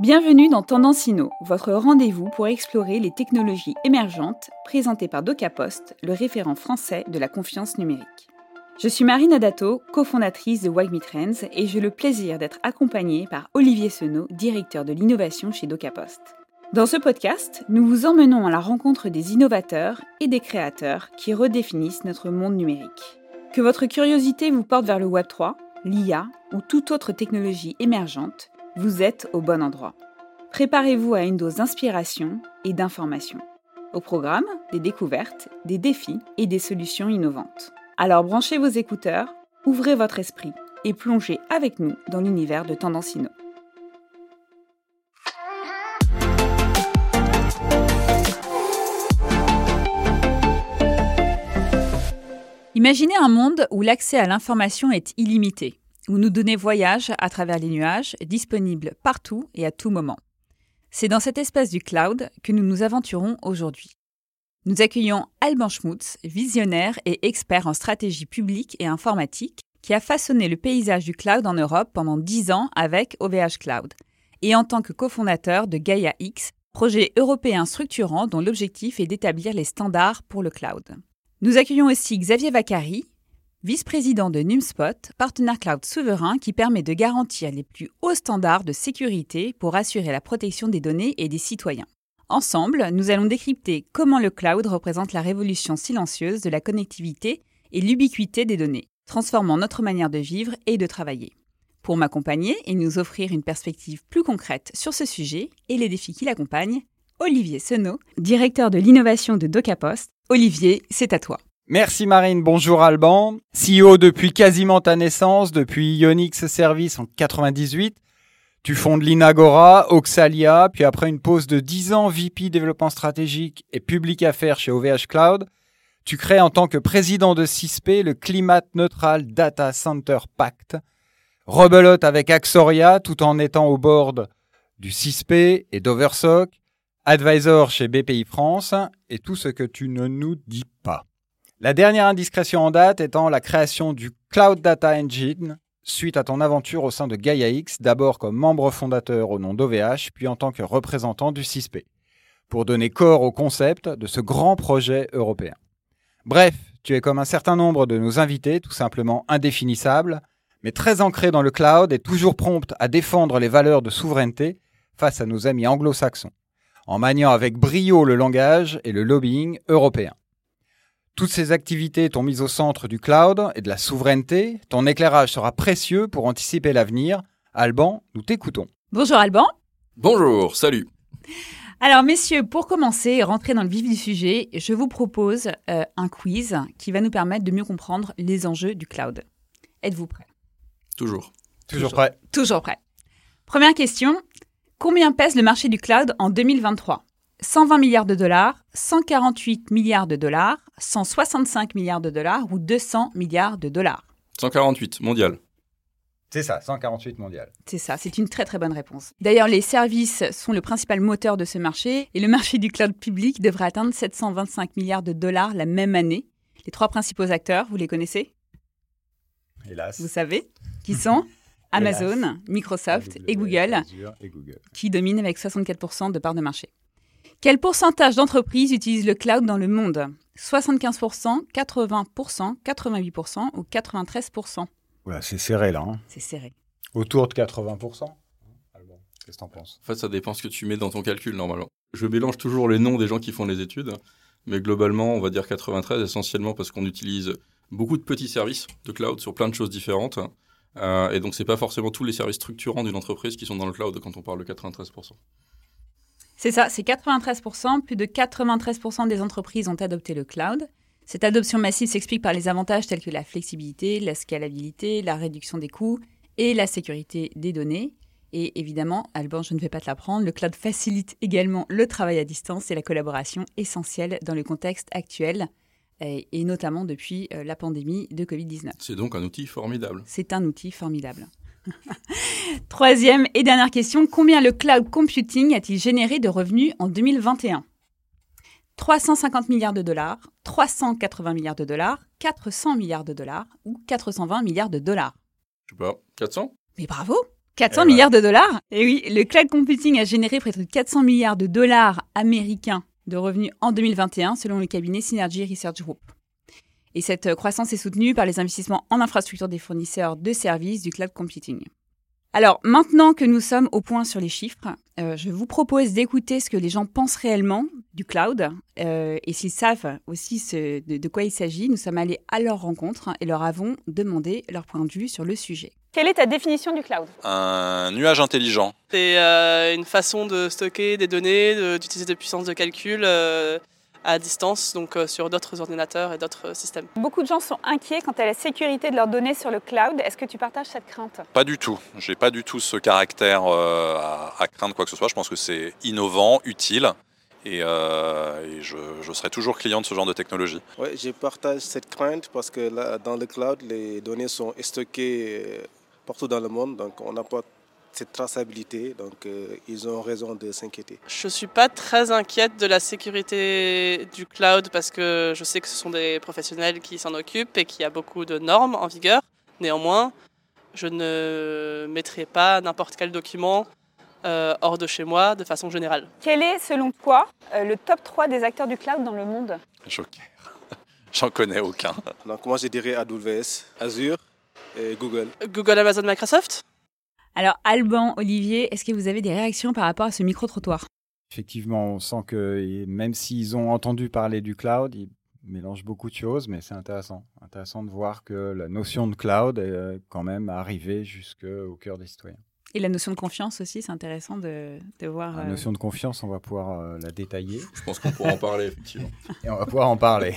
Bienvenue dans Tendance Inno, votre rendez-vous pour explorer les technologies émergentes présentées par DocaPost, le référent français de la confiance numérique. Je suis Marine Adato, cofondatrice de Wagme Trends et j'ai le plaisir d'être accompagnée par Olivier Senot, directeur de l'innovation chez DocaPost. Dans ce podcast, nous vous emmenons à la rencontre des innovateurs et des créateurs qui redéfinissent notre monde numérique. Que votre curiosité vous porte vers le Web3, l'IA ou toute autre technologie émergente, vous êtes au bon endroit. Préparez-vous à une dose d'inspiration et d'information. Au programme, des découvertes, des défis et des solutions innovantes. Alors branchez vos écouteurs, ouvrez votre esprit et plongez avec nous dans l'univers de Tendance. Imaginez un monde où l'accès à l'information est illimité où nos données voyagent à travers les nuages, disponibles partout et à tout moment. C'est dans cet espace du cloud que nous nous aventurons aujourd'hui. Nous accueillons Alban Schmutz, visionnaire et expert en stratégie publique et informatique, qui a façonné le paysage du cloud en Europe pendant dix ans avec OVH Cloud, et en tant que cofondateur de Gaia X, projet européen structurant dont l'objectif est d'établir les standards pour le cloud. Nous accueillons aussi Xavier Vaccari, vice-président de NumSpot, partenaire cloud souverain qui permet de garantir les plus hauts standards de sécurité pour assurer la protection des données et des citoyens. Ensemble, nous allons décrypter comment le cloud représente la révolution silencieuse de la connectivité et l'ubiquité des données, transformant notre manière de vivre et de travailler. Pour m'accompagner et nous offrir une perspective plus concrète sur ce sujet et les défis qui l'accompagnent, Olivier Senot, directeur de l'innovation de DocaPost. Olivier, c'est à toi. Merci Marine, bonjour Alban. CEO depuis quasiment ta naissance, depuis Ionix Service en 98. Tu fondes l'Inagora, Oxalia, puis après une pause de 10 ans VP développement stratégique et public affaires chez OVH Cloud, tu crées en tant que président de CISP le Climate Neutral Data Center Pact. Rebelote avec Axoria tout en étant au board du CISP et d'Oversoc, advisor chez BPI France et tout ce que tu ne nous dis pas. La dernière indiscrétion en date étant la création du Cloud Data Engine suite à ton aventure au sein de GaiaX, d'abord comme membre fondateur au nom d'OVH, puis en tant que représentant du CISP, pour donner corps au concept de ce grand projet européen. Bref, tu es comme un certain nombre de nos invités, tout simplement indéfinissable, mais très ancré dans le cloud et toujours prompte à défendre les valeurs de souveraineté face à nos amis anglo-saxons, en maniant avec brio le langage et le lobbying européen. Toutes ces activités t'ont mis au centre du cloud et de la souveraineté. Ton éclairage sera précieux pour anticiper l'avenir. Alban, nous t'écoutons. Bonjour Alban. Bonjour, salut. Alors messieurs, pour commencer et rentrer dans le vif du sujet, je vous propose euh, un quiz qui va nous permettre de mieux comprendre les enjeux du cloud. Êtes-vous prêts? Toujours. Toujours prêt. Toujours prêt. Première question, combien pèse le marché du cloud en 2023 120 milliards de dollars, 148 milliards de dollars, 165 milliards de dollars ou 200 milliards de dollars 148, mondial. C'est ça, 148 mondial. C'est ça, c'est une très très bonne réponse. D'ailleurs, les services sont le principal moteur de ce marché et le marché du cloud public devrait atteindre 725 milliards de dollars la même année. Les trois principaux acteurs, vous les connaissez? Hélas. Vous savez qui sont Amazon, Microsoft et Google, et Google, qui dominent avec 64% de part de marché. Quel pourcentage d'entreprises utilisent le cloud dans le monde? 75%, 80%, 88% ou 93% c'est serré là. Hein. C'est serré. Autour de 80%. Qu'est-ce que t'en penses? En fait, ça dépend ce que tu mets dans ton calcul normalement. Je mélange toujours les noms des gens qui font les études, mais globalement, on va dire 93% essentiellement parce qu'on utilise beaucoup de petits services de cloud sur plein de choses différentes. Euh, et donc, c'est pas forcément tous les services structurants d'une entreprise qui sont dans le cloud quand on parle de 93%. C'est ça, c'est 93%. Plus de 93% des entreprises ont adopté le cloud. Cette adoption massive s'explique par les avantages tels que la flexibilité, la scalabilité, la réduction des coûts et la sécurité des données. Et évidemment, Alban, je ne vais pas te l'apprendre, le cloud facilite également le travail à distance et la collaboration essentielle dans le contexte actuel, et, notamment depuis euh, la pandémie de Covid-19. C'est donc un outil formidable. C'est un outil formidable. Troisième et dernière question, combien le cloud computing a-t-il généré de revenus en 2021 350 milliards de dollars, 380 milliards de dollars, 400 milliards de dollars ou 420 milliards de dollars? Je sais pas, 400 Mais bravo! 400 milliards de dollars! Et oui, le cloud computing a généré près de 400 milliards de dollars américains de revenus en 2021, selon le cabinet Synergy Research Group. Et cette croissance est soutenue par les investissements en infrastructure des fournisseurs de services du cloud computing. Alors maintenant que nous sommes au point sur les chiffres, euh, je vous propose d'écouter ce que les gens pensent réellement du cloud euh, et s'ils savent aussi de, de, quoi il s'agit. Nous sommes allés à leur rencontre et leur avons demandé leur point de vue sur le sujet. Quelle est ta définition du cloud? Un nuage intelligent. C'est euh, une façon de stocker des données, d'utiliser des puissances de calcul à distance, donc euh, sur d'autres ordinateurs et d'autres systèmes. Beaucoup de gens sont inquiets quant à la sécurité de leurs données sur le cloud. Est-ce que tu partages cette crainte? Pas du tout. J'ai pas du tout ce caractère euh, à, craindre quoi que ce soit. Je pense que c'est innovant, utile. Et, euh, je, je, serai toujours client de ce genre de technologie. Oui, je partage cette crainte parce que là, dans le cloud, les données sont stockées partout dans le monde, donc on n'a pas cette traçabilité. Donc, euh, ils ont raison de s'inquiéter. Je ne suis pas très inquiète de la sécurité du cloud parce que je sais que ce sont des professionnels qui s'en occupent et qu'il y a beaucoup de normes en vigueur. Néanmoins, je ne mettrai pas n'importe quel document euh, hors de chez moi de façon générale. Quel est, selon toi, euh, le top 3 des acteurs du cloud dans le monde? Joker. J'en connais aucun. Donc, moi, je dirais AWS, Azure et Google. Google, Amazon, Microsoft? Alors, Alban, Olivier, est-ce que vous avez des réactions par rapport à ce micro-trottoir? Effectivement, on sent que même s'ils ont entendu parler du cloud, ils mélangent beaucoup de choses, mais c'est intéressant. Intéressant de voir que la notion de cloud est euh, quand même arrivée jusqu'au cœur des citoyens. Et la notion de confiance aussi, c'est intéressant de, voir. La euh, notion de confiance, on va pouvoir euh, la détailler. Je pense qu'on pourra en parler, effectivement. Et on va pouvoir en parler.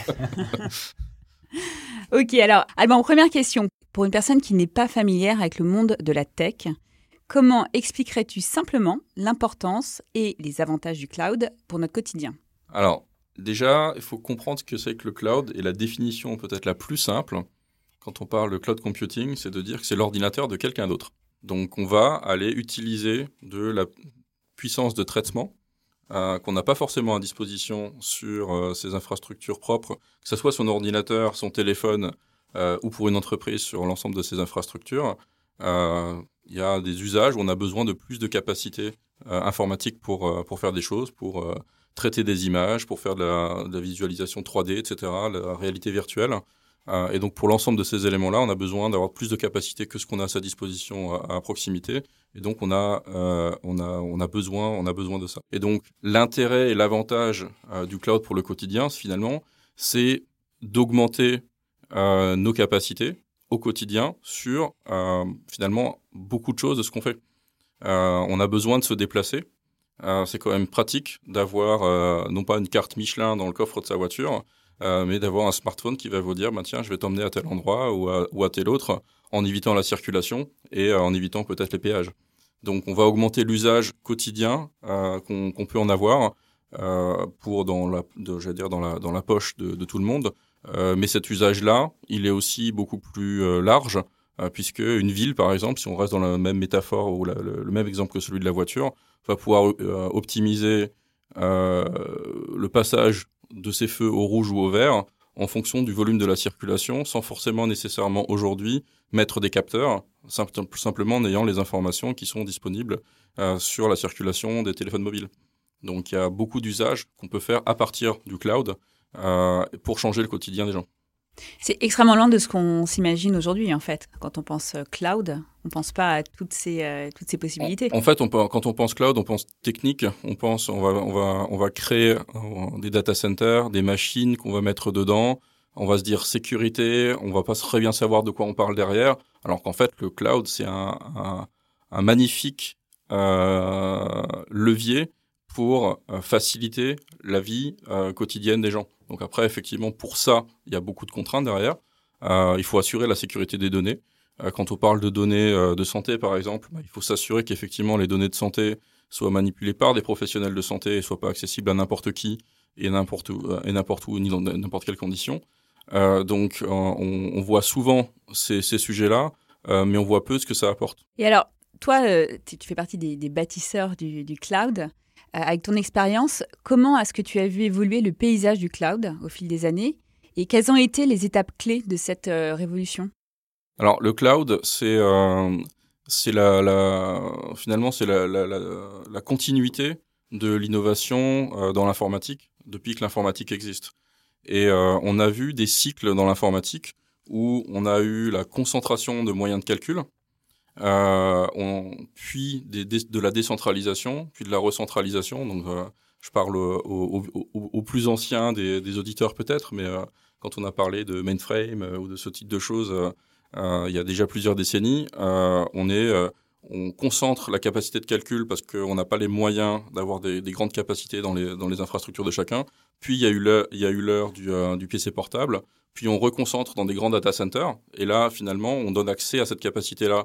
ok, alors, Alban, première question. Pour une personne qui n'est pas familière avec le monde de la tech, Comment expliquerais-tu simplement l'importance et les avantages du cloud pour notre quotidien? Alors, déjà, il faut comprendre ce que c'est que le cloud et la définition peut-être la plus simple quand on parle de cloud computing, c'est de dire que c'est l'ordinateur de quelqu'un d'autre. Donc, on va aller utiliser de la puissance de traitement euh, qu'on n'a pas forcément à disposition sur euh, ces infrastructures propres, que ce soit son ordinateur, son téléphone euh, ou pour une entreprise sur l'ensemble de ces infrastructures. Il y a des usages où on a besoin de plus de capacités euh, informatiques pour, euh, pour faire des choses, pour euh, traiter des images, pour faire de la, visualisation 3D, etc., la réalité virtuelle. et donc pour l'ensemble de ces éléments-là, on a besoin d'avoir plus de capacités que ce qu'on a à sa disposition à, proximité. Et donc on a, on a, on a besoin, on a besoin de ça. Et donc l'intérêt et l'avantage du cloud pour le quotidien, finalement, c'est d'augmenter nos capacités au quotidien sur euh, finalement beaucoup de choses de ce qu'on fait. Euh, on a besoin de se déplacer. Euh, c'est quand même pratique d'avoir non pas une carte Michelin dans le coffre de sa voiture, mais d'avoir un smartphone qui va vous dire bah, tiens, je vais t'emmener à tel endroit ou à, ou à, tel autre en évitant la circulation et en évitant peut-être les péages. Donc on va augmenter l'usage quotidien qu'on peut en avoir pour dans la, dire dans la, dans la poche de, tout le monde mais cet usage-là, il est aussi beaucoup plus euh, large, euh, puisque une ville, par exemple, si on reste dans la même métaphore ou le, même exemple que celui de la voiture, va pouvoir optimiser le passage de ces feux au rouge ou au vert en fonction du volume de la circulation, sans forcément nécessairement aujourd'hui mettre des capteurs, simplement en ayant les informations qui sont disponibles sur la circulation des téléphones mobiles. Donc il y a beaucoup d'usages qu'on peut faire à partir du cloud euh, pour changer le quotidien des gens. C'est extrêmement loin de ce qu'on s'imagine aujourd'hui, en fait. Quand on pense euh, cloud, on ne pense pas à toutes ces, euh, toutes ces possibilités. En, fait, on, quand on pense cloud, on pense technique. On pense, on va, on va, on va créer des data centers, des machines qu'on va mettre dedans. On va se dire sécurité. On va pas très bien savoir de quoi on parle derrière. Alors qu'en fait, le cloud, c'est un, un, un, magnifique euh, levier pour faciliter la vie quotidienne des gens. Donc après, effectivement, pour ça, il y a beaucoup de contraintes derrière. Euh, il faut assurer la sécurité des données. Euh, quand on parle de données euh, de santé, par exemple, bah, il faut s'assurer qu'effectivement les données de santé soient manipulées par des professionnels de santé et soient pas accessibles à n'importe qui et n'importe où, ni dans n'importe quelle condition. donc on, voit souvent ces, sujets-là, mais on voit peu ce que ça apporte. Et alors, toi, tu fais partie des, bâtisseurs du cloud. Euh, avec ton expérience, comment est-ce que tu as vu évoluer le paysage du cloud au fil des années et quelles ont été les étapes clés de cette euh, révolution? Alors le cloud, c'est euh, la, finalement c'est la, continuité de l'innovation dans l'informatique depuis que l'informatique existe. Et on a vu des cycles dans l'informatique où on a eu la concentration de moyens de calcul, on, puis des, de la décentralisation, puis de la recentralisation. Donc, euh, je parle aux plus anciens des, des auditeurs peut-être, mais euh, quand on a parlé de mainframe euh, ou de ce type de choses, il y a déjà plusieurs décennies, on est on concentre la capacité de calcul parce qu'on n'a pas les moyens d'avoir des, des, grandes capacités dans les, dans les infrastructures de chacun. Puis il y a eu l'heure, du, du PC portable. Puis on reconcentre dans des grands data centers. Et là, finalement, on donne accès à cette capacité-là euh,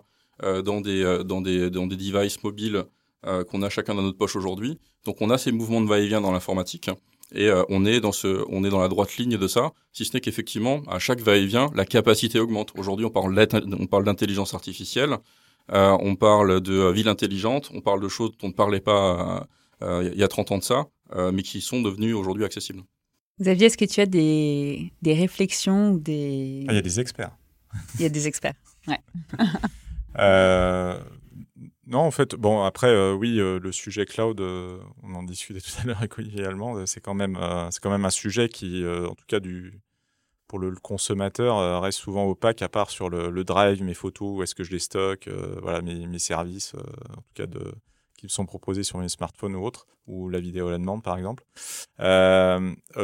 dans, des, euh, dans, des, dans des devices mobiles euh, qu'on a chacun dans notre poche aujourd'hui. Donc on a ces mouvements de va-et-vient dans l'informatique. Et on est dans ce, on est dans la droite ligne de ça, si ce n'est qu'effectivement, à chaque va-et-vient, la capacité augmente. Aujourd'hui, on parle, on parle d'intelligence artificielle, on parle de ville intelligente, on parle de choses dont on ne parlait pas il y a 30 ans de ça, mais qui sont devenues aujourd'hui accessibles. Xavier, est-ce que tu as des, des réflexions ou des... Ah, il y a des experts. Il y a des experts, ouais. Euh, non, en fait, bon, après, euh, oui, euh, le sujet cloud, on en discutait tout à l'heure avec Olivier Allemand, c'est quand, même, c'est quand même un sujet qui, en tout cas, du, pour le, consommateur, reste souvent opaque, à part sur le, drive, mes photos, où est-ce que je les stocke, voilà, mes, mes services, en tout cas, de, qui sont proposés sur mes smartphones ou autres, ou la vidéo à la demande, par exemple.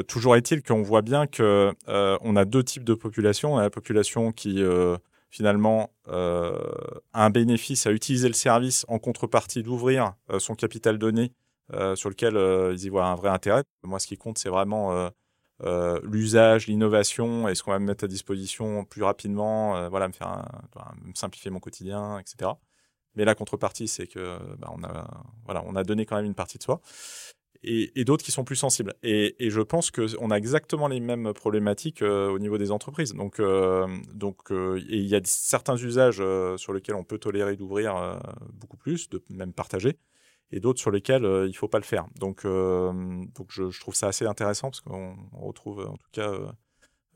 toujours est-il qu'on voit bien que on a deux types de populations. On a la population qui finalement euh, un bénéfice à utiliser le service en contrepartie d'ouvrir euh, son capital donné euh, sur lequel ils y voient un vrai intérêt. Moi, ce qui compte, c'est vraiment l'usage, l'innovation et ce qu'on va me mettre à disposition plus rapidement, voilà, me simplifier mon quotidien, etc. Mais la contrepartie, c'est que bah, on a voilà, on a donné quand même une partie de soi et, d'autres qui sont plus sensibles. Et, je pense qu'on a exactement les mêmes problématiques euh, au niveau des entreprises. Donc, euh, donc euh, il y a certains usages sur lesquels on peut tolérer d'ouvrir beaucoup plus, de même partager, et d'autres sur lesquels il ne faut pas le faire. Donc, donc je, trouve ça assez intéressant parce qu'on retrouve en tout cas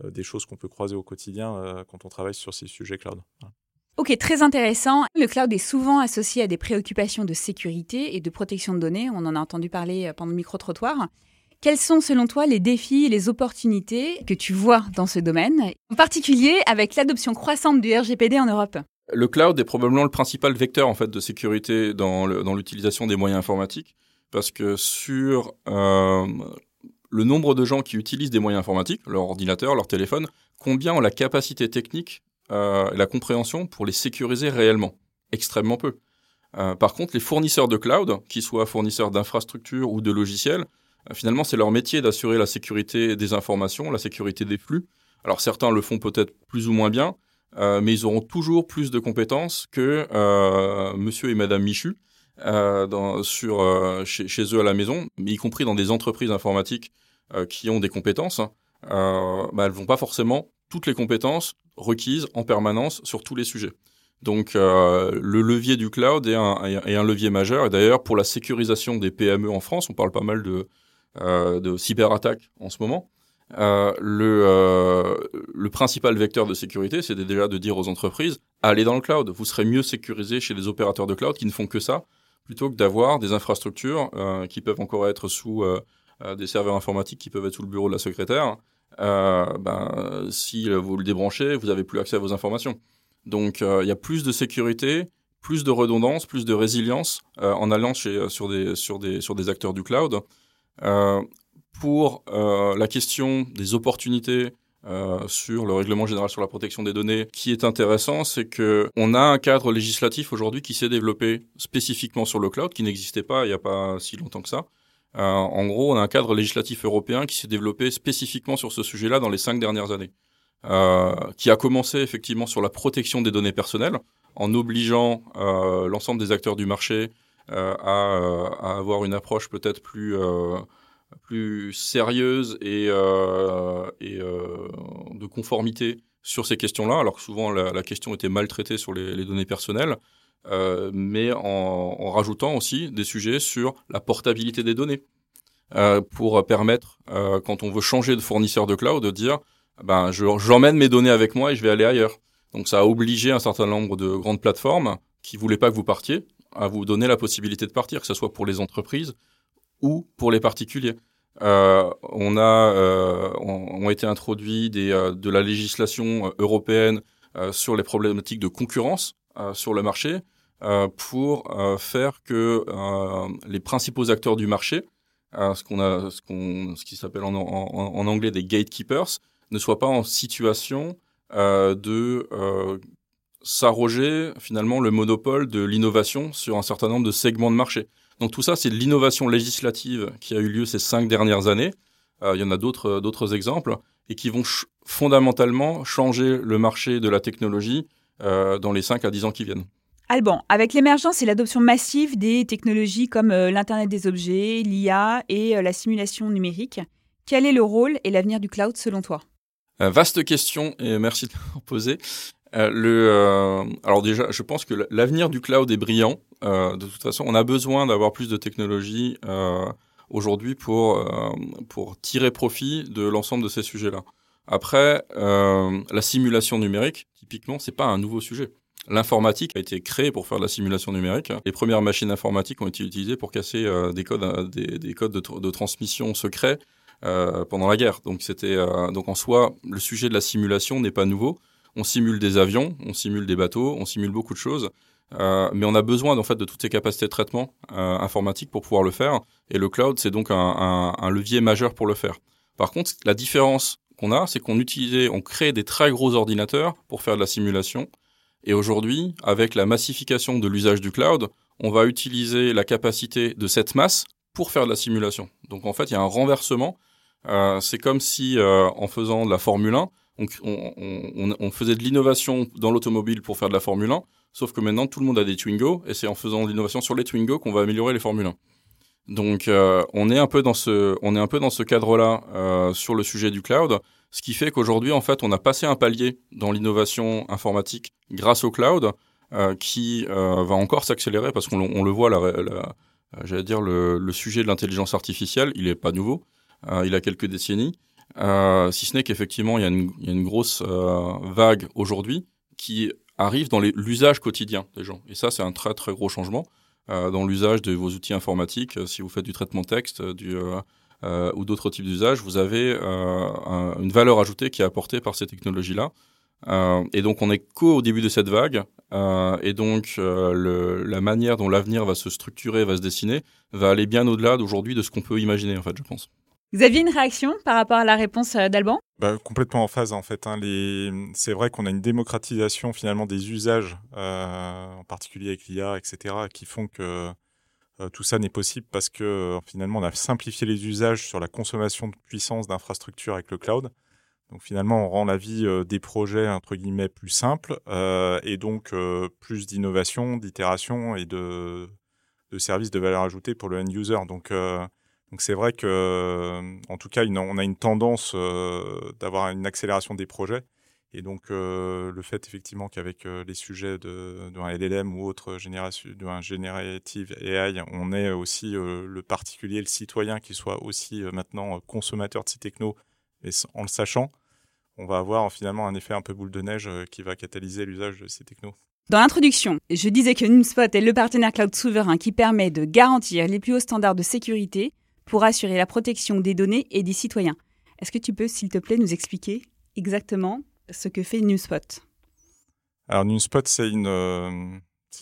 des choses qu'on peut croiser au quotidien quand on travaille sur ces sujets cloud. Ok, très intéressant. Le cloud est souvent associé à des préoccupations de sécurité et de protection de données. On en a entendu parler euh, pendant le micro-trottoir. Quels sont selon toi les défis et les opportunités que tu vois dans ce domaine, en particulier avec l'adoption croissante du RGPD en Europe? Le cloud est probablement le principal vecteur en fait de sécurité dans l'utilisation des moyens informatiques parce que sur euh, le nombre de gens qui utilisent des moyens informatiques, leur ordinateur, leur téléphone, combien ont la capacité technique euh, la compréhension pour les sécuriser réellement Extrêmement peu. Euh, par contre, les fournisseurs de cloud, qu'ils soient fournisseurs d'infrastructures ou de logiciels, euh, finalement, c'est leur métier d'assurer la sécurité des informations, la sécurité des flux. Alors certains le font peut-être plus ou moins bien, mais ils auront toujours plus de compétences que Monsieur et Madame Michu sur, chez, eux à la maison, mais y compris dans des entreprises informatiques qui ont des compétences. Euh, bah, elles vont pas forcément toutes les compétences requises en permanence sur tous les sujets. Donc euh, le levier du cloud est un, est un levier majeur. Et d'ailleurs, pour la sécurisation des PME en France, on parle pas mal de, euh, de cyberattaques en ce moment. Euh, le, euh, le principal vecteur de sécurité, c'est déjà de dire aux entreprises, allez dans le cloud. Vous serez mieux sécurisé chez les opérateurs de cloud qui ne font que ça, plutôt que d'avoir des infrastructures euh, qui peuvent encore être sous des serveurs informatiques qui peuvent être sous le bureau de la secrétaire euh, ben, si vous le débranchez, vous avez plus accès à vos informations. Donc euh, il y a plus de sécurité, plus de redondance, plus de résilience euh, en allant chez, sur, des, sur, des, sur des acteurs du cloud. pour la question des opportunités sur le règlement général sur la protection des données, qui est intéressant, c'est que on a un cadre législatif aujourd'hui qui s'est développé spécifiquement sur le cloud, qui n'existait pas il n'y a pas si longtemps que ça, euh, en gros, on a un cadre législatif européen qui s'est développé spécifiquement sur ce sujet-là dans les cinq dernières années, euh, qui a commencé effectivement sur la protection des données personnelles, en obligeant euh, l'ensemble des acteurs du marché à, avoir une approche peut-être plus plus sérieuse et, de conformité sur ces questions-là, alors que souvent la, question était mal traitée sur les données personnelles. Euh, mais en, en, rajoutant aussi des sujets sur la portabilité des données euh, pour permettre, euh, quand on veut changer de fournisseur de cloud, de dire ben j'emmène mes données avec moi et je vais aller ailleurs. Donc ça a obligé un certain nombre de grandes plateformes qui voulait pas que vous partiez à vous donner la possibilité de partir, que ce soit pour les entreprises ou pour les particuliers. Euh, on a euh, ont été introduits des, euh, de la législation européenne sur les problématiques de concurrence sur le marché pour faire que les principaux acteurs du marché, ce qu'on a, ce, qu'on, ce qui s'appelle en, anglais des gatekeepers, ne soient pas en situation de s'arroger finalement le monopole de l'innovation sur un certain nombre de segments de marché. Donc tout ça, c'est de l'innovation législative qui a eu lieu ces cinq dernières années. Euh, il y en a d'autres euh, d'autres exemples et qui vont fondamentalement changer le marché de la technologie euh, dans les 5 à 10 ans qui viennent. Alban, avec l'émergence et l'adoption massive des technologies comme l'Internet des objets, l'IA et la simulation numérique, quel est le rôle et l'avenir du cloud selon toi? Vaste question et merci de m'en poser. Euh, le, euh, alors déjà, je pense que l'avenir du cloud est brillant. Euh, de toute façon, on a besoin d'avoir plus de technologies aujourd'hui pour pour tirer profit de l'ensemble de ces sujets-là. Après, la simulation numérique, typiquement, c'est pas un nouveau sujet. L'informatique a été créée pour faire de la simulation numérique. Les premières machines informatiques ont été utilisées pour casser des codes, des, des codes de, transmission secrets pendant la guerre. Donc c'était donc en soi, le sujet de la simulation n'est pas nouveau on simule des avions, on simule des bateaux, on simule beaucoup de choses. Euh, mais on a besoin en fait de toutes ces capacités de traitement euh, informatique pour pouvoir le faire. Et le cloud, c'est donc un, levier majeur pour le faire. Par contre, la différence qu'on a, c'est qu'on utilisait, on crée des très gros ordinateurs pour faire de la simulation. Et aujourd'hui, avec la massification de l'usage du cloud, on va utiliser la capacité de cette masse pour faire de la simulation. Donc en fait, il y a un renversement. Euh, c'est comme si en faisant de la Formule 1, on, faisait de l'innovation dans l'automobile pour faire de la Formule 1, sauf que maintenant tout le monde a des Twingo et c'est en faisant de l'innovation sur les Twingo qu'on va améliorer les Formule 1. Donc euh, on est un peu dans ce on est un peu dans ce cadre-là euh, sur le sujet du cloud, ce qui fait qu'aujourd'hui en fait on a passé un palier dans l'innovation informatique grâce au cloud euh, qui va encore s'accélérer parce qu'on le voit la, j'allais dire le, sujet de l'intelligence artificielle il est pas nouveau, il a quelques décennies. Si ce n'est qu'effectivement, il, il, y a une grosse vague aujourd'hui qui arrive dans l'usage quotidien des gens. Et ça, c'est un très très gros changement dans l'usage de vos outils informatiques. Euh, si vous faites du traitement texte euh, ou d'autres types d'usages, vous avez une valeur ajoutée qui est apportée par ces technologies-là. et donc, on est qu'au début de cette vague. et donc, la manière dont l'avenir va se structurer, va se dessiner, va aller bien au-delà d'aujourd'hui de ce qu'on peut imaginer, en fait, je pense. Vous aviez une réaction par rapport à la réponse euh, d'Alban? Bah, Complètement en phase en fait. Hein. C'est vrai qu'on a une démocratisation finalement des usages, euh, en particulier avec l'IA, etc., qui font que euh, tout ça n'est possible parce que finalement on a simplifié les usages sur la consommation de puissance d'infrastructures avec le cloud. Donc finalement on rend la vie des projets entre guillemets plus simple et donc plus d'innovation, d'itération et de, de services de valeur ajoutée pour le end user. Donc donc c'est vrai que, en tout cas, on a une tendance euh, d'avoir une accélération des projets. Et donc euh, le fait effectivement qu'avec euh, les sujets d'un LLM ou autre d'un générative AI, on ait aussi le particulier, le citoyen qui soit aussi maintenant consommateur de ces technos, et en le sachant, on va avoir finalement un effet un peu boule de neige qui va catalyser l'usage de ces technos. Dans l'introduction, je disais que NumSpot est le partenaire cloud souverain qui permet de garantir les plus hauts standards de sécurité pour assurer la protection des données et des citoyens. Est-ce que tu peux, s'il te plaît, nous expliquer exactement ce que fait NewSpot? Alors NewSpot, c'est une, euh,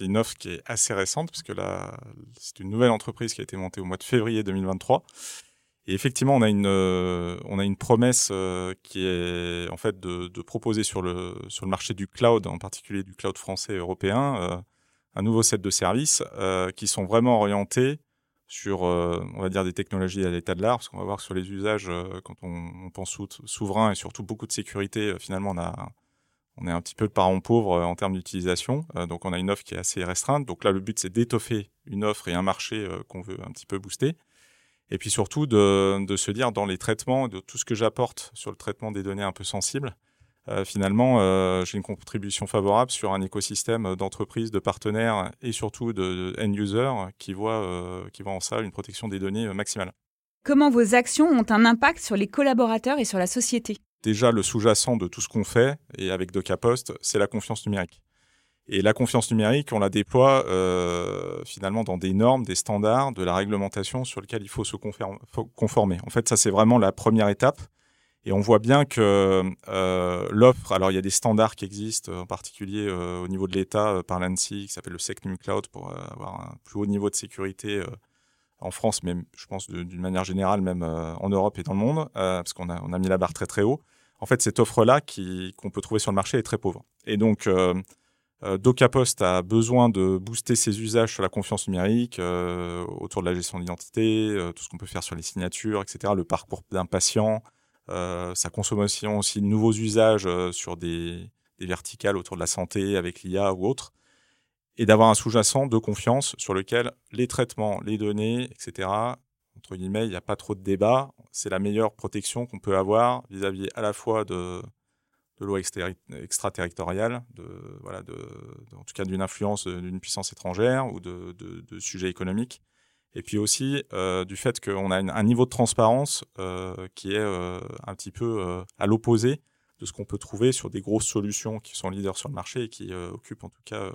une offre qui est assez récente, parce que là, c'est une nouvelle entreprise qui a été montée au mois de février 2023. Et effectivement, on a une, euh, on a une promesse euh, qui est en fait de, de, proposer sur le, sur le marché du cloud, en particulier du cloud français et européen, un nouveau set de services qui sont vraiment orientés sur, euh, on va dire, des technologies à l'état de l'art, parce qu'on va voir sur les usages, euh, quand on, pense souverain et surtout beaucoup de sécurité, euh, finalement, on, a, on est un petit peu de parent pauvre en termes d'utilisation. donc, on a une offre qui est assez restreinte. Donc là, le but, c'est d'étoffer une offre et un marché qu'on veut un petit peu booster. Et puis surtout, de, de se dire, dans les traitements, de tout ce que j'apporte sur le traitement des données un peu sensibles, euh, finalement, euh, j'ai une contribution favorable sur un écosystème d'entreprises, de partenaires et surtout de, end-users qui voient, euh, qui voient en ça une protection des données maximale. Comment vos actions ont un impact sur les collaborateurs et sur la société? Déjà, le sous-jacent de tout ce qu'on fait, et avec DocaPost, c'est la confiance numérique. Et la confiance numérique, on la déploie euh, finalement dans des normes, des standards, de la réglementation sur lesquels il faut se conformer. En fait, ça c'est vraiment la première étape. Et on voit bien que euh, l'offre, alors il y a des standards qui existent, en particulier euh, au niveau de l'État euh, par l'ANSI, qui s'appelle le SecNum Cloud, pour avoir un plus haut niveau de sécurité en France, mais je pense d'une manière générale, même en Europe et dans le monde, parce qu'on a, on a mis la barre très très haut. En fait, cette offre-là qu'on peut trouver sur le marché est très pauvre. Et donc, DocaPost a besoin de booster ses usages sur la confiance numérique, autour de la gestion d'identité, tout ce qu'on peut faire sur les signatures, etc., le parcours d'un patient, euh, sa consommation aussi de nouveaux usages euh, sur des, verticales autour de la santé avec l'IA ou autre, et d'avoir un sous-jacent de confiance sur lequel les traitements, les données, etc., entre guillemets, il n'y a pas trop de débat. C'est la meilleure protection qu'on peut avoir vis-à-vis à la fois de, de lois extraterritoriales, de, voilà, de, en tout cas d'une influence d'une puissance étrangère ou de, de, sujets économiques, et puis aussi euh, du fait qu'on a un niveau de transparence euh, qui est euh, un petit peu à l'opposé de ce qu'on peut trouver sur des grosses solutions qui sont leaders sur le marché et qui occupent en tout cas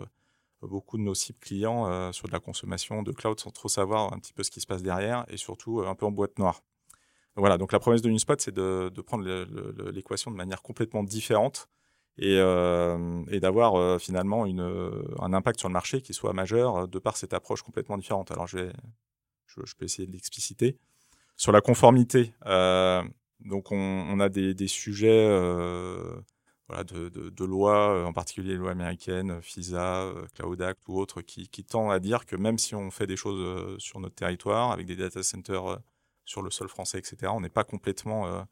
beaucoup de nos cibles clients sur de la consommation de cloud sans trop savoir un petit peu ce qui se passe derrière et surtout un peu en boîte noire. voilà, donc la promesse de Unispot, c'est de, prendre l'équation de manière complètement différente et, et d'avoir finalement une, un impact sur le marché qui soit majeur de par cette approche complètement différente. Alors je vais je, peux essayer de l'expliciter. Sur la conformité, euh, donc on, a des, sujets euh, voilà, de, lois, euh, en particulier les lois américaines, FISA, Cloud Act ou autres, qui tendent à dire que même si on fait des choses sur notre territoire, avec des data centers sur le sol français, etc., on n'est pas complètement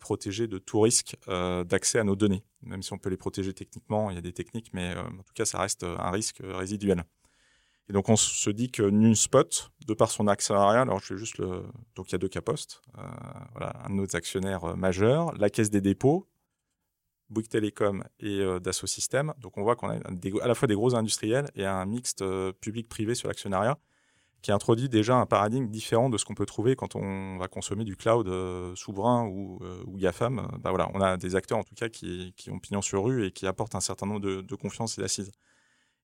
protégé de tout risque d'accès à nos données. Même si on peut les protéger techniquement, il y a des techniques, mais en tout cas, ça reste un risque résiduel. Et donc on se dit que NuSpot, de par son actionnariat, alors je fais juste le, donc il y a deux cas postes, euh, voilà, un de nos actionnaires euh, majeurs, la Caisse des dépôts, Bouygues Telecom et euh, Dassault Systèmes. Donc on voit qu'on a à la fois des gros industriels et un mixte public-privé sur l'actionnariat qui introduit déjà un paradigme différent de ce qu'on peut trouver quand on va consommer du cloud souverain ou, ou GAFAM. Bah voilà, on a des acteurs en tout cas qui, qui, ont pignon sur rue et qui apportent un certain nombre de, de confiance et d'assises.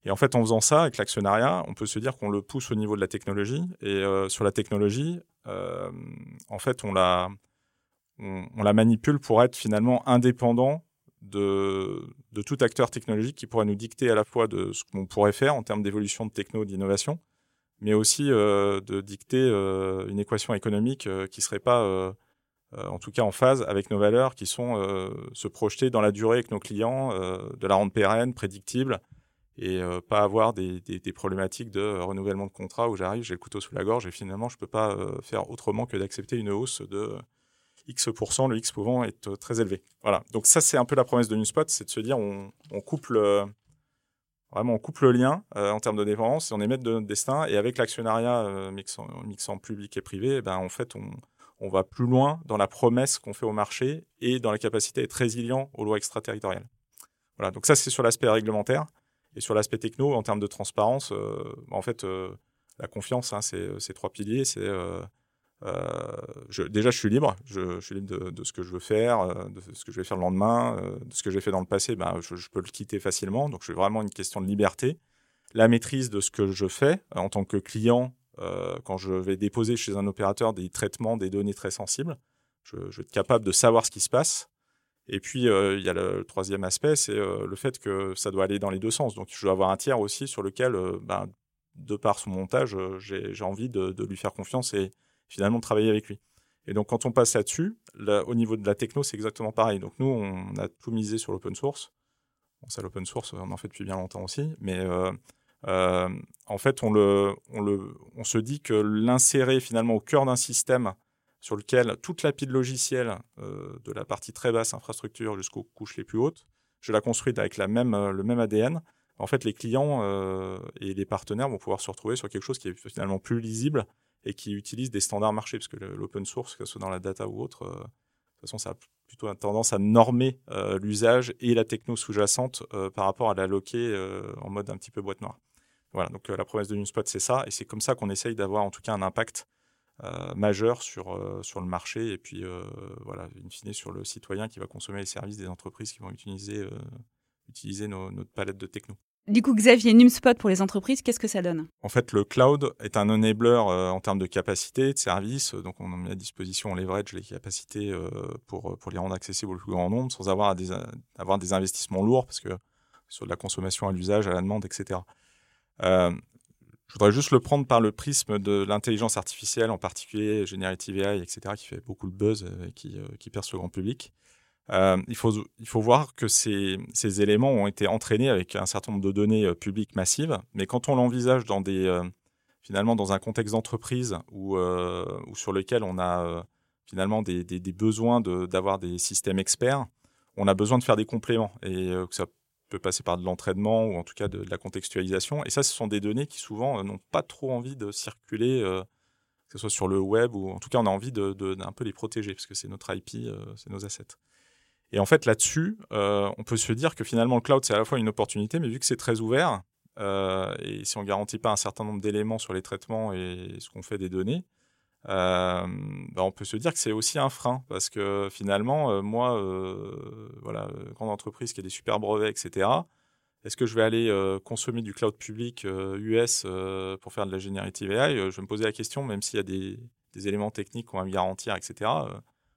Et en fait, en faisant ça avec l'actionnariat, on peut se dire qu'on le pousse au niveau de la technologie. Et euh, sur la technologie, euh, en fait, on la, manipule pour être finalement indépendant de, tout acteur technologique qui pourrait nous dicter à la fois de ce qu'on pourrait faire en termes d'évolution de techno, d'innovation, mais aussi euh, de dicter une équation économique qui serait pas, en tout cas en phase avec nos valeurs, qui sont se projeter dans la durée avec nos clients, de la rendre pérenne, prédictible, et euh, pas avoir des, problématiques de renouvellement de contrat où j'arrive, j'ai le couteau sous la gorge et finalement je peux pas euh, faire autrement que d'accepter une hausse de X%, le X pouvant être très élevé. Voilà. Donc ça c'est un peu la promesse de NewSpot, c'est de se dire on, on vraiment on coupe le lien euh, en termes de dépendance et on est maître de notre destin et avec l'actionnariat mixant, mixant, public et privé, eh ben en fait on, on va plus loin dans la promesse qu'on fait au marché et dans la capacité à être résilient aux lois extraterritoriales. Voilà, donc ça c'est sur l'aspect réglementaire. Et sur l'aspect techno, en termes de transparence, euh, en fait, euh, la confiance, hein, c'est euh, trois piliers. C'est déjà, je suis libre. Je, suis libre de, ce que je veux faire, de ce que je vais faire le lendemain, de ce que j'ai fait dans le passé. Ben, je, peux le quitter facilement. Donc, c'est vraiment une question de liberté. La maîtrise de ce que je fais en tant que client, quand je vais déposer chez un opérateur des traitements des données très sensibles, je, je vais être capable de savoir ce qui se passe et puis, euh, il y a le, troisième aspect, c'est euh, le fait que ça doit aller dans les deux sens. Donc, je dois avoir un tiers aussi sur lequel, euh, ben, de par son montage, j'ai envie de, lui faire confiance et finalement de travailler avec lui. Et donc, quand on passe là-dessus, au niveau de la techno, c'est exactement pareil. Donc, nous, on a tout misé sur l'open source. Bon, ça, l'open source, on en fait depuis bien longtemps aussi. Mais en fait, on, se dit que l'insérer finalement au cœur d'un système sur lequel toute la pile logicielle, euh, de la partie très basse infrastructure jusqu'aux couches les plus hautes, je la construis avec la euh, le même ADN. En fait, les clients euh, et les partenaires vont pouvoir se retrouver sur quelque chose qui est finalement plus lisible et qui utilise des standards marché, parce que l'open source, que ce soit dans la data ou autre, de toute façon, ça a plutôt tendance à normer l'usage et la techno sous-jacente par rapport à l'alloquer en mode un petit peu boîte noire. Voilà, donc la promesse de NewSpot, c'est ça, et c'est comme ça qu'on essaye d'avoir en tout cas un impact euh, majeur sur, euh, sur le marché et puis euh, voilà, in fine sur le citoyen qui va consommer les services des entreprises qui vont utiliser utiliser notre palette de techno. Du coup, Xavier, NumSpot pour les entreprises, qu'est-ce que ça donne? En fait, le cloud est un enabler en termes de capacité, de services. Donc, on met à disposition, on leverage les capacités pour, pour les rendre accessibles au plus grand nombre sans avoir, des, avoir des investissements lourds parce que sur de la consommation à l'usage, à la demande, etc. Je voudrais juste le prendre par le prisme de l'intelligence artificielle, en particulier Generative AI, etc., qui fait beaucoup de buzz et qui, euh, qui perce le grand public. Euh, il, faut, voir que ces, éléments ont été entraînés avec un certain nombre de données euh, publiques massives, mais quand on l'envisage dans finalement dans un contexte d'entreprise où, sur lequel on a finalement des besoins d'avoir des systèmes experts, on a besoin de faire des compléments et que ça peut passer par de l'entraînement ou en tout cas de, la contextualisation. Et ça, ce sont des données qui souvent euh, n'ont pas trop envie de circuler, euh, que ce soit sur le web ou en tout cas on a envie d'un de, peu les protéger parce que c'est notre IP, euh, c'est nos assets. Et en fait là-dessus, on peut se dire que finalement le cloud c'est à la fois une opportunité, mais vu que c'est très ouvert et si on garantit pas un certain nombre d'éléments sur les traitements et ce qu'on fait des données, euh, bah, on peut se dire que c'est aussi un frein parce que finalement, euh, moi, euh, voilà, grande entreprise qui a des super brevets, etc. Est-ce que je vais aller consommer du cloud public US pour faire de la générative AI Je vais me poser la question, même s'il y a des, éléments techniques qu'on va me garantir, etc.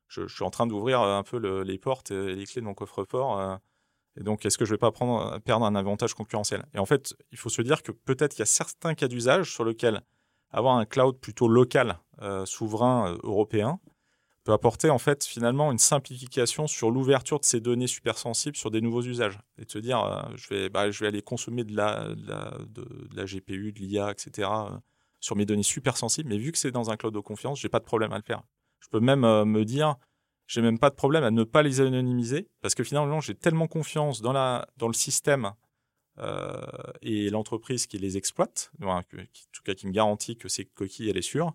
Je, suis en train d'ouvrir un peu les portes et les clés de mon coffre-fort. et donc, est-ce que je ne vais pas prendre, perdre un avantage concurrentiel? Et en fait, il faut se dire que peut-être qu'il y a certains cas d'usage sur lesquels avoir un cloud plutôt local, euh, souverain, euh, européen, peut apporter en fait finalement une simplification sur l'ouverture de ces données super sensibles sur des nouveaux usages. Et de se dire, euh, je, vais, bah, je vais aller consommer de la, de la, GPU, de l'IA, etc., sur mes données super sensibles, mais vu que c'est dans un cloud de confiance, j'ai pas de problème à le faire. Je peux même me dire, j'ai même pas de problème à ne pas les anonymiser, parce que finalement, j'ai tellement confiance dans, la, dans le système et l'entreprise qui les exploite, en tout cas qui me garantit que ces coquilles, elle est sûre,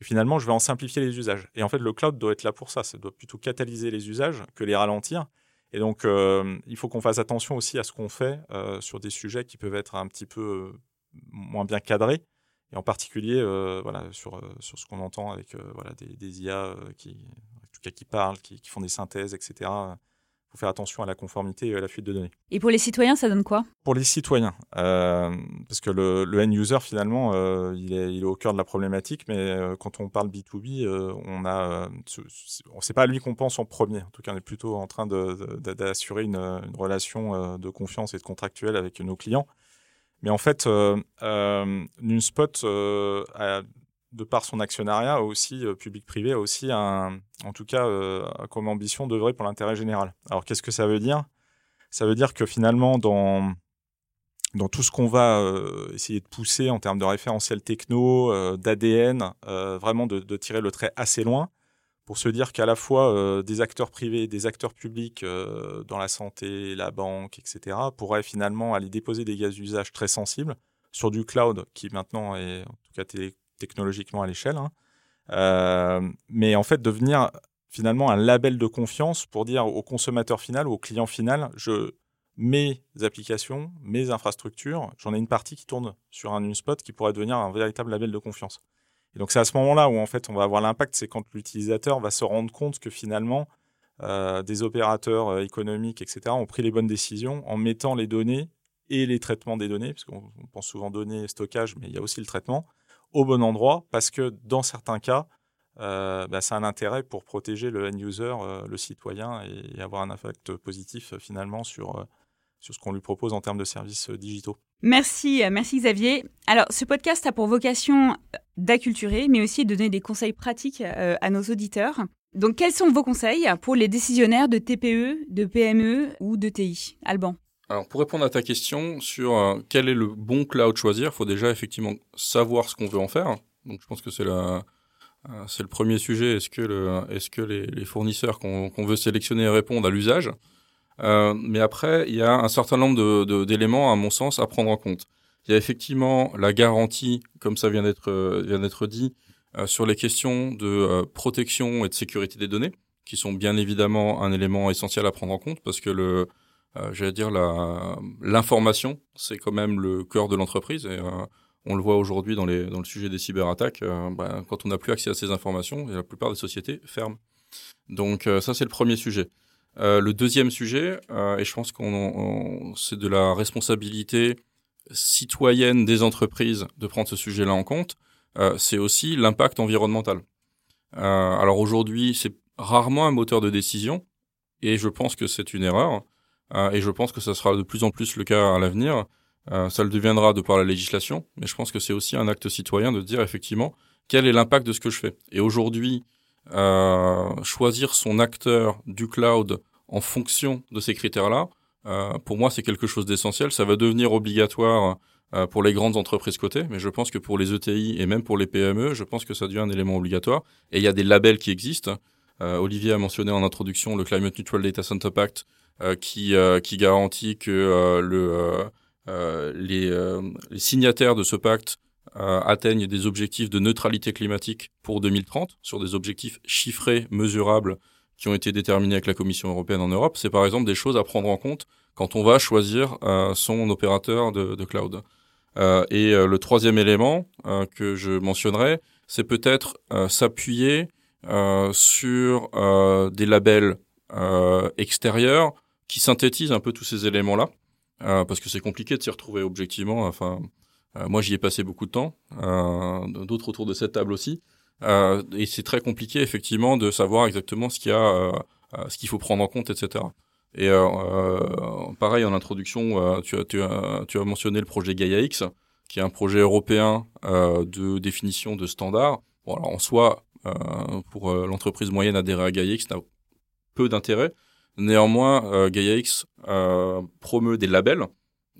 finalement, je vais en simplifier les usages. Et en fait, le cloud doit être là pour ça. Ça doit plutôt catalyser les usages que les ralentir. Et donc, euh, il faut qu'on fasse attention aussi à ce qu'on fait euh, sur des sujets qui peuvent être un petit peu moins bien cadrés. Et en particulier, voilà, sur, sur ce qu'on entend avec voilà, des, IA qui, en tout cas, qui parlent, qui, qui font des synthèses, etc faut faire attention à la conformité et à la fuite de données. Et pour les citoyens, ça donne quoi? Pour les citoyens, euh, parce que le, le end user finalement, euh, il, est, il, est, au cœur de la problématique, mais euh, quand on parle B2B, on a, c'est pas à lui qu'on pense en premier. En tout cas, on est plutôt en train d'assurer une, une, relation de confiance et de contractuel avec nos clients. Mais en fait, NuneSpot a de par son actionnariat aussi euh, public-privé, a aussi un, en tout cas euh, comme ambition d'œuvrer pour l'intérêt général. Alors qu'est-ce que ça veut dire? Ça veut dire que finalement dans dans tout ce qu'on va euh, essayer de pousser en termes de référentiel techno, d'ADN, vraiment de, tirer le trait assez loin pour se dire qu'à la fois des acteurs privés, des acteurs publics dans la santé, la banque, etc., pourraient finalement aller déposer des gaz d'usage très sensibles sur du cloud qui maintenant est en tout cas télé technologiquement à l'échelle. Hein. Euh, mais en fait, devenir finalement un label de confiance pour dire au consommateur final au client final, je mes applications, mes infrastructures, j'en ai une partie qui tourne sur un Unspot qui pourrait devenir un véritable label de confiance. Et donc c'est à ce moment-là où en fait on va avoir l'impact, c'est quand l'utilisateur va se rendre compte que finalement euh, des opérateurs euh, économiques, etc., ont pris les bonnes décisions en mettant les données et les traitements des données, parce qu'on pense souvent données, stockage, mais il y a aussi le traitement, au bon endroit parce que dans certains cas, euh, bah, ça un intérêt pour protéger le end user, euh, le citoyen, et, avoir un impact positif euh, finalement sur, sur ce qu'on lui propose en termes de services digitaux. Merci, merci Xavier. Alors, ce podcast a pour vocation d'acculturer, mais aussi de donner des conseils pratiques à nos auditeurs. Donc, quels sont vos conseils pour les décisionnaires de TPE, de PME ou de TI Alban alors, pour répondre à ta question sur euh, quel est le bon cloud choisir, il faut déjà effectivement savoir ce qu'on veut en faire. Donc, je pense que c'est la, euh, c'est le premier sujet. Est-ce que, le, est-ce que les, fournisseurs qu'on, veut sélectionner répondent à l'usage? Euh, Mais après, il y a un certain nombre d'éléments, à mon sens, à prendre en compte. Il y a effectivement la garantie, comme ça vient d'être, vient d'être dit, sur les questions de protection et de sécurité des données, qui sont bien évidemment un élément essentiel à prendre en compte, parce que le euh, j'allais dire, l'information, c'est quand même le cœur de l'entreprise. Et euh, on le voit aujourd'hui dans, dans le sujet des cyberattaques. Euh, bah, quand on n'a plus accès à ces informations, la plupart des sociétés ferment. Donc ça, c'est le premier sujet. le deuxième sujet, et je pense qu'on c'est de la responsabilité citoyenne des entreprises de prendre ce sujet-là en compte, c'est aussi l'impact environnemental. alors aujourd'hui, c'est rarement un moteur de décision, et je pense que c'est une erreur, et je pense que ça sera de plus en plus le cas à l'avenir. ça le deviendra de par la législation, mais je pense que c'est aussi un acte citoyen de dire effectivement quel est l'impact de ce que je fais. Et aujourd'hui, euh, choisir son acteur du cloud en fonction de ces critères-là, euh, pour moi, c'est quelque chose d'essentiel. Ça va devenir obligatoire euh, pour les grandes entreprises cotées, mais je pense que pour les ETI et même pour les PME, je pense que ça devient un élément obligatoire. Et il y a des labels qui existent. Euh, Olivier a mentionné en introduction le Climate Neutral Data Center Pact, euh, qui, qui garantit que le, les, les signataires de ce pacte euh, atteignent des objectifs de neutralité climatique pour 2030, sur des objectifs chiffrés, mesurables, qui ont été déterminés avec la Commission européenne en Europe. C'est par exemple des choses à prendre en compte quand on va choisir euh, son opérateur de, de cloud. Euh, et euh, le troisième élément euh, que je mentionnerai, c'est peut-être s'appuyer sur des labels extérieurs qui synthétisent un peu tous ces éléments-là, parce que c'est compliqué de s'y retrouver objectivement. Enfin, euh, moi, j'y ai passé beaucoup de temps, euh, d'autres autour de cette table aussi. Euh, et c'est très compliqué, effectivement, de savoir exactement ce qu'il y a, ce qu'il faut prendre en compte, etc. Et pareil, en introduction, tu as mentionné le projet Gaia X, qui est un projet européen de définition de standards. Bon, alors en soi, pour l'entreprise moyenne adhérer à Gaia X n'a peu d'intérêt. Néanmoins, Gaia X promeut des labels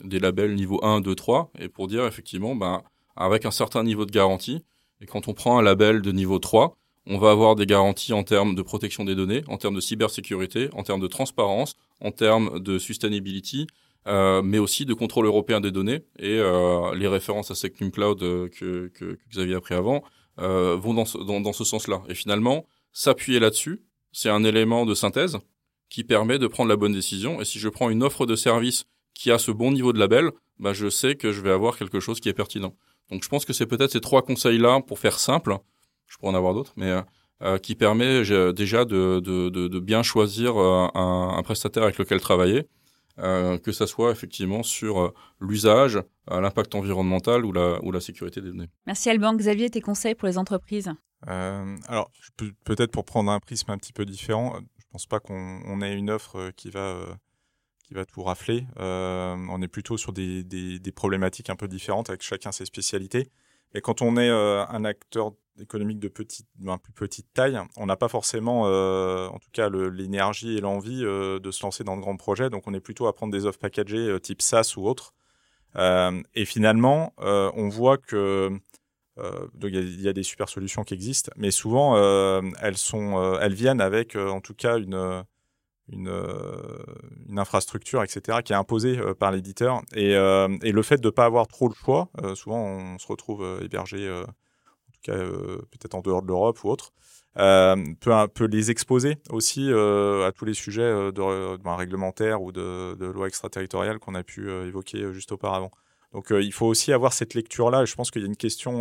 des labels niveau 1, 2, 3, et pour dire effectivement, ben, avec un certain niveau de garantie, et quand on prend un label de niveau 3, on va avoir des garanties en termes de protection des données, en termes de cybersécurité, en termes de transparence, en termes de sustainability, euh, mais aussi de contrôle européen des données. Et euh, les références à Secnum Cloud euh, que, que, que, vous aviez appris avant euh, vont dans ce, dans, dans ce sens-là. Et finalement, s'appuyer là-dessus, c'est un élément de synthèse qui permet de prendre la bonne décision. Et si je prends une offre de service qui a ce bon niveau de label, bah, je sais que je vais avoir quelque chose qui est pertinent. Donc je pense que c'est peut-être ces trois conseils-là, pour faire simple, je pourrais en avoir d'autres, mais euh, euh qui permet déjà de, de, de, de, bien choisir euh, un, un, prestataire avec lequel travailler, euh, que ça soit effectivement sur euh, l'usage, l'impact environnemental ou la, ou la sécurité des données. Merci Alban. Xavier, tes conseils pour les entreprises? Alors peut-être pour prendre un prisme un petit peu différent, je pense pas qu'on ait une offre qui va qui va tout rafler. Euh, on est plutôt sur des, des, des, problématiques un peu différentes avec chacun ses spécialités. Et quand on est euh, un acteur économique de petite, un plus petite taille, on n'a pas forcément, euh, en tout cas, l'énergie et l'envie euh, de se lancer dans de grands projets. Donc, on est plutôt à prendre des offres packagées euh, type SaaS ou autre. Euh, et finalement, on voit que donc il y, y, a des super solutions qui existent, mais souvent elles sont, elles viennent avec, en tout cas, une une, euh, une, infrastructure, etc., qui est imposée euh, par l'éditeur. Et, euh, et, le fait de ne pas avoir trop le choix, souvent on se retrouve hébergé, en tout cas peut-être en dehors de l'Europe ou autre, peut, les exposer aussi à tous les sujets de, ben, réglementaires ou de, de loi extraterritoriale qu'on a pu évoquer juste auparavant. Donc il faut aussi avoir cette lecture-là. Je pense qu'il y a une question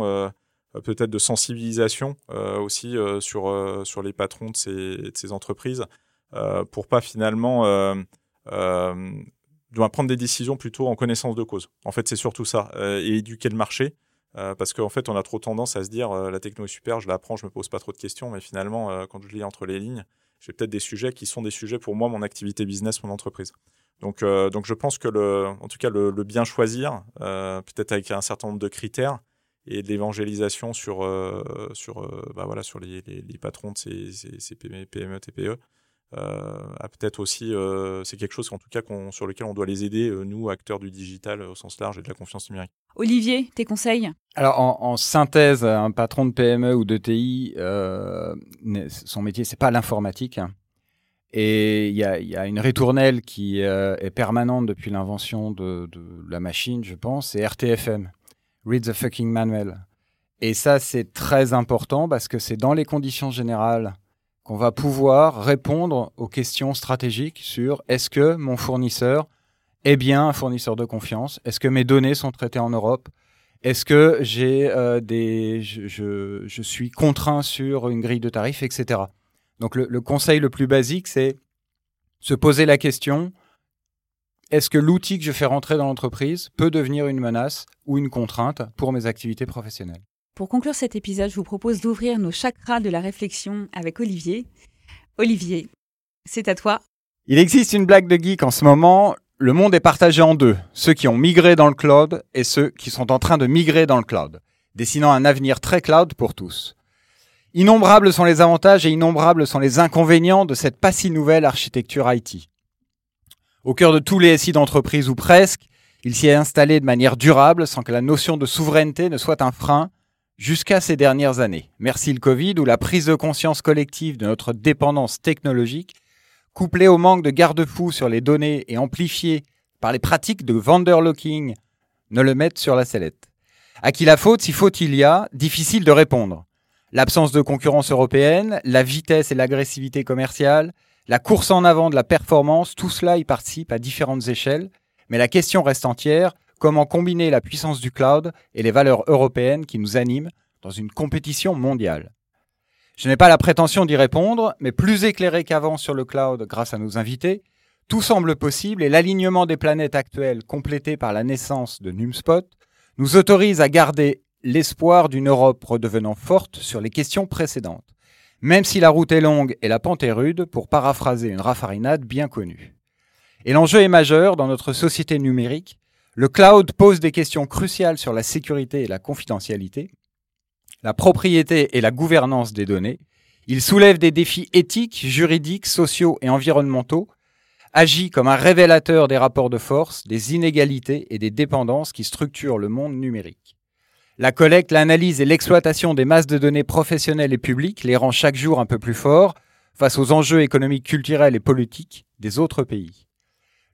peut-être de sensibilisation aussi sur, sur les patrons de ces, entreprises pour pas finalement euh, euh, doit prendre des décisions plutôt en connaissance de cause. En fait, c'est surtout ça et éduquer le marché. Euh, parce qu'en fait, on a trop tendance à se dire euh, la techno est super, je l'apprends, je me pose pas trop de questions, mais finalement, euh, quand je lis entre les lignes, j'ai peut-être des sujets qui sont des sujets pour moi, mon activité business, mon entreprise. Donc, donc je pense que le, en tout cas, le, le bien choisir, peut-être avec un certain nombre de critères et de l'évangélisation sur, sur, bah voilà, sur les, les, patrons de ces, ces, ces PME, TPE, euh, peut-être aussi, euh, c'est quelque chose en tout cas sur lequel on doit les aider, euh, nous, acteurs du digital au sens large et de la confiance numérique. Olivier, tes conseils? Alors en, en, synthèse, un patron de PME ou de TI, euh, son métier c'est pas l'informatique. Et il y a, y a, une ritournelle qui euh, est permanente depuis l'invention de, de, la machine, je pense, c'est RTFM, Read the fucking manual. Et ça c'est très important parce que c'est dans les conditions générales qu'on va pouvoir répondre aux questions stratégiques sur est-ce que mon fournisseur est bien un fournisseur de confiance? Est-ce que mes données sont traitées en Europe? Est-ce que j'ai euh, des, je, suis contraint sur une grille de tarifs, etc. Donc le, le conseil le plus basique, c'est Se poser la question, est-ce que l'outil que je fais rentrer dans l'entreprise peut devenir une menace ou une contrainte pour mes activités professionnelles? Pour conclure cet épisode, je vous propose d'ouvrir nos chakras de la réflexion avec Olivier. Olivier, c'est à toi. Il existe une blague de geek en ce moment. Le monde est partagé en deux. Ceux qui ont migré dans le cloud et ceux qui sont en train de migrer dans le cloud, dessinant un avenir très cloud pour tous. Innombrables sont les avantages et innombrables sont les inconvénients de cette pas si nouvelle architecture IT. Au cœur de tous les SI d'entreprise ou presque, il s'y est installé de manière durable sans que la notion de souveraineté ne soit un frein jusqu'à ces dernières années. Merci le Covid où la prise de conscience collective de notre dépendance technologique, couplée au manque de garde-fous sur les données et amplifiée par les pratiques de vendor locking, ne le mettent sur la sellette. À qui la faute, si faute il y a, difficile de répondre. L'absence de concurrence européenne, la vitesse et l'agressivité commerciale, la course en avant de la performance, tout cela y participe à différentes échelles, mais la question reste entière, comment combiner la puissance du cloud et les valeurs européennes qui nous animent dans une compétition mondiale Je n'ai pas la prétention d'y répondre, mais plus éclairé qu'avant sur le cloud grâce à nos invités, tout semble possible et l'alignement des planètes actuelles complété par la naissance de NumSpot nous autorise à garder l'espoir d'une Europe redevenant forte sur les questions précédentes même si la route est longue et la pente est rude, pour paraphraser une raffarinade bien connue. Et l'enjeu est majeur dans notre société numérique. Le cloud pose des questions cruciales sur la sécurité et la confidentialité, la propriété et la gouvernance des données. Il soulève des défis éthiques, juridiques, sociaux et environnementaux, agit comme un révélateur des rapports de force, des inégalités et des dépendances qui structurent le monde numérique. La collecte, l'analyse et l'exploitation des masses de données professionnelles et publiques les rend chaque jour un peu plus forts face aux enjeux économiques, culturels et politiques des autres pays.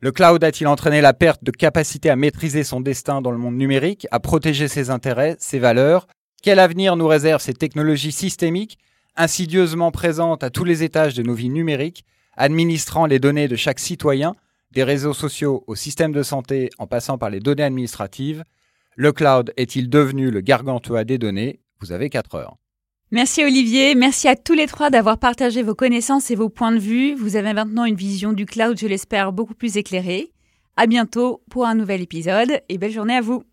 Le cloud a-t-il entraîné la perte de capacité à maîtriser son destin dans le monde numérique, à protéger ses intérêts, ses valeurs? Quel avenir nous réservent ces technologies systémiques, insidieusement présentes à tous les étages de nos vies numériques, administrant les données de chaque citoyen, des réseaux sociaux au système de santé en passant par les données administratives? Le cloud est-il devenu le gargantua des données? Vous avez 4 heures. Merci Olivier, merci à tous les trois d'avoir partagé vos connaissances et vos points de vue. Vous avez maintenant une vision du cloud, je l'espère, beaucoup plus éclairée. À bientôt pour un nouvel épisode et belle journée à vous.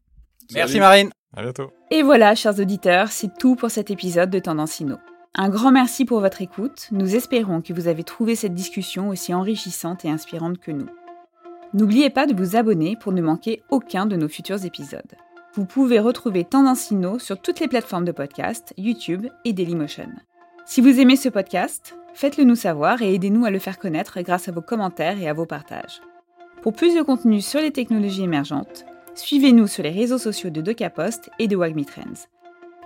Merci Marine. À bientôt. Et voilà, chers auditeurs, c'est tout pour cet épisode de Tendance Inno. Un grand merci pour votre écoute. Nous espérons que vous avez trouvé cette discussion aussi enrichissante et inspirante que nous. N'oubliez pas de vous abonner pour ne manquer aucun de nos futurs épisodes. Vous pouvez retrouver Tendancino sur toutes les plateformes de podcast, YouTube et Dailymotion. Si vous aimez ce podcast, faites-le nous savoir et aidez-nous à le faire connaître grâce à vos commentaires et à vos partages. Pour plus de contenu sur les technologies émergentes, suivez-nous sur les réseaux sociaux de DocaPost et de Wagmi Trends.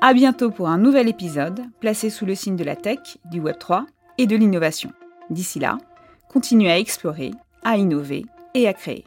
À bientôt pour un nouvel épisode placé sous le signe de la tech, du Web3 et de l'innovation. D'ici là, continuez à explorer, à innover et à créer.